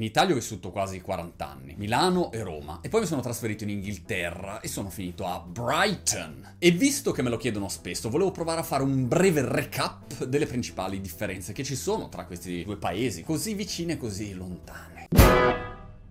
In Italia ho vissuto quasi 40 anni, Milano e Roma, e poi mi sono trasferito in Inghilterra e sono finito a Brighton. E visto che me lo chiedono spesso, volevo provare a fare un breve recap delle principali differenze che ci sono tra questi due paesi, così vicini e così lontane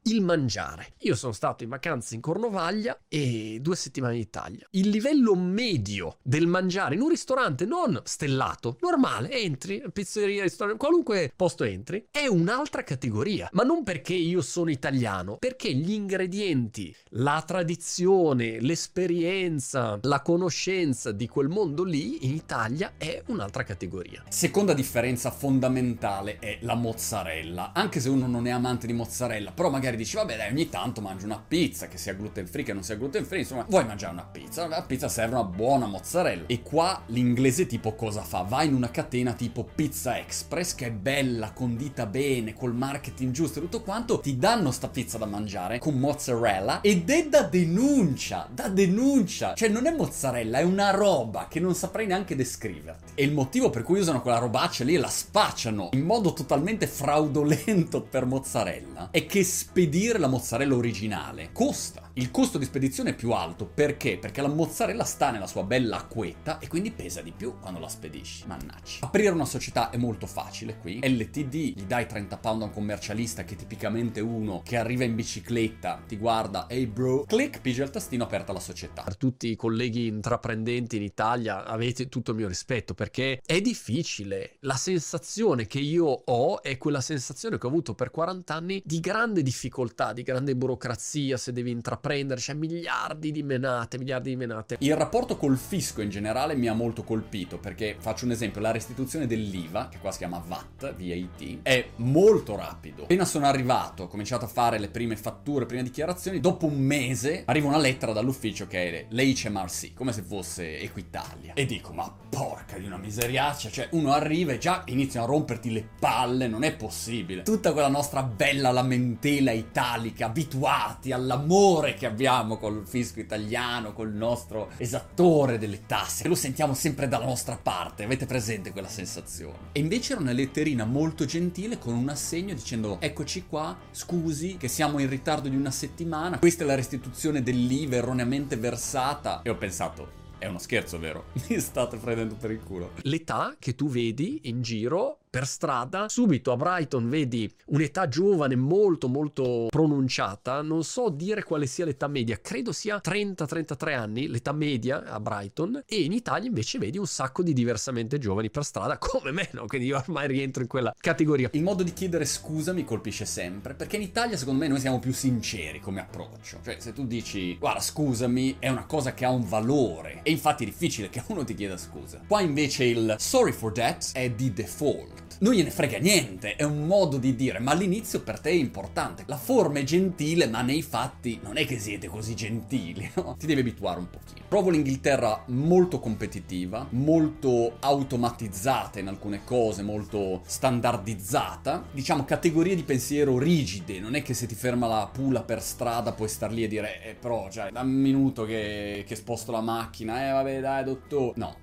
il mangiare. Io sono stato in vacanza in Cornovaglia e due settimane in Italia. Il livello medio del mangiare in un ristorante non stellato, normale, entri, pizzeria, ristorante, qualunque posto entri, è un'altra categoria. Ma non perché io sono italiano, perché gli ingredienti, la tradizione, l'esperienza, la conoscenza di quel mondo lì in Italia è un'altra categoria. Seconda differenza fondamentale è la mozzarella. Anche se uno non è amante di mozzarella, però magari dici vabbè dai ogni tanto mangio una pizza che sia gluten free che non sia gluten free insomma vuoi mangiare una pizza? La pizza serve una buona mozzarella. E qua l'inglese tipo cosa fa? Va in una catena tipo Pizza Express che è bella condita bene col marketing giusto e tutto quanto ti danno sta pizza da mangiare con mozzarella ed è da denuncia da denuncia. Cioè non è mozzarella è una roba che non saprei neanche descriverti. E il motivo per cui usano quella robaccia lì e la spacciano in modo totalmente fraudolento per mozzarella è che spediscono spedire la mozzarella originale costa. Il costo di spedizione è più alto perché? Perché la mozzarella sta nella sua bella acquetta e quindi pesa di più quando la spedisci. Mannaggia. Aprire una società è molto facile qui. LTD gli dai 30 pound a un commercialista che è tipicamente uno che arriva in bicicletta, ti guarda, hey bro, click, pigia il tastino, aperta la società. Per tutti i colleghi intraprendenti in Italia avete tutto il mio rispetto perché è difficile. La sensazione che io ho è quella sensazione che ho avuto per 40 anni di grande difficoltà difficoltà, di grande burocrazia se devi intraprendere, c'è miliardi di menate, miliardi di menate. Il rapporto col fisco in generale mi ha molto colpito perché faccio un esempio, la restituzione dell'IVA, che qua si chiama VAT, VAT, è molto rapido. Appena sono arrivato, ho cominciato a fare le prime fatture, le prime dichiarazioni, dopo un mese arriva una lettera dall'ufficio che è l'HMRC, come se fosse Equitalia. E dico, ma porca di una miseriaccia, cioè uno arriva e già iniziano a romperti le palle, non è possibile. Tutta quella nostra bella lamentela italica, abituati all'amore che abbiamo col fisco italiano, col nostro esattore delle tasse, lo sentiamo sempre dalla nostra parte, avete presente quella sensazione? E invece era una letterina molto gentile con un assegno dicendo eccoci qua, scusi che siamo in ritardo di una settimana, questa è la restituzione dell'IVA erroneamente versata e ho pensato è uno scherzo, vero? Mi state prendendo per il culo. L'età che tu vedi in giro per strada, subito a Brighton vedi un'età giovane molto molto pronunciata, non so dire quale sia l'età media, credo sia 30-33 anni l'età media a Brighton e in Italia invece vedi un sacco di diversamente giovani per strada come me, no? quindi io ormai rientro in quella categoria. Il modo di chiedere scusa mi colpisce sempre, perché in Italia secondo me noi siamo più sinceri come approccio, cioè se tu dici guarda scusami è una cosa che ha un valore e infatti è difficile che uno ti chieda scusa. Qua invece il sorry for that è di default non gliene frega niente, è un modo di dire, ma all'inizio per te è importante. La forma è gentile, ma nei fatti non è che siete così gentili, no? Ti devi abituare un pochino. Provo l'Inghilterra molto competitiva, molto automatizzata in alcune cose, molto standardizzata. Diciamo categorie di pensiero rigide, non è che se ti ferma la pula per strada puoi star lì e dire, eh però, cioè, da un minuto che, che sposto la macchina, eh vabbè dai dottore. No,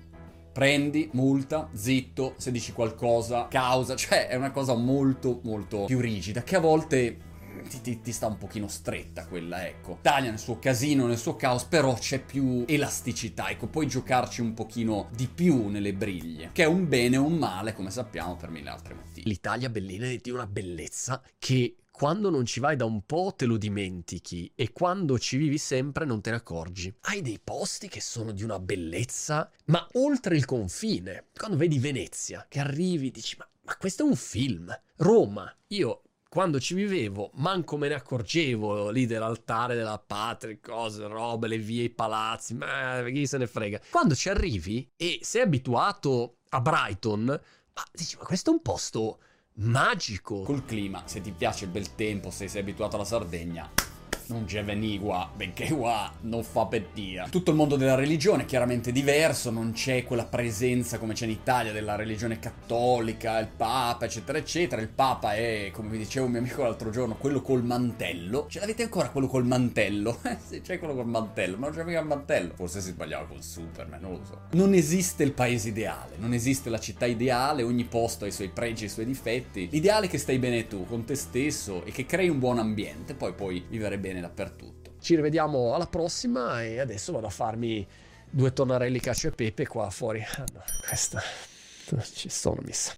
prendi, multa, zitto, se dici qualcosa, causa, cioè è una cosa molto molto più rigida che a volte ti, ti, ti, sta un pochino stretta quella, ecco. Italia nel suo casino, nel suo caos, però c'è più elasticità, ecco, puoi giocarci un pochino di più nelle briglie, che è un bene o un male, come sappiamo, per mille altri motivi. L'Italia bellina è di una bellezza che quando non ci vai da un po' te lo dimentichi e quando ci vivi sempre non te ne accorgi. Hai dei posti che sono di una bellezza, ma oltre il confine. Quando vedi Venezia, che arrivi, dici ma, ma questo è un film. Roma, io quando ci vivevo, manco me ne accorgevo lì dell'altare della patria, cose, robe, le vie, i palazzi, ma chi se ne frega. Quando ci arrivi e sei abituato a Brighton, ma dici, ma questo è un posto magico. Col clima, se ti piace il bel tempo, se sei abituato alla Sardegna, non c'è veni benché qua non fa pettia. Tutto il mondo della religione è chiaramente diverso, non c'è quella presenza come c'è in Italia della religione cattolica, il Papa, eccetera, eccetera. Il Papa è, come vi diceva un mio amico l'altro giorno, quello col mantello. Ce l'avete ancora quello col mantello? Eh sì, c'è quello col mantello, ma non c'è mica il mantello. Forse si sbagliava con Superman, non lo so. Non esiste il paese ideale, non esiste la città ideale, ogni posto ha i suoi pregi e i suoi difetti. L'ideale è che stai bene tu, con te stesso e che crei un buon ambiente, poi puoi vivere bene dappertutto. Ci rivediamo alla prossima e adesso vado a farmi due tonnarelli cacio e pepe qua fuori. Ah, no, questa non ci sono messa.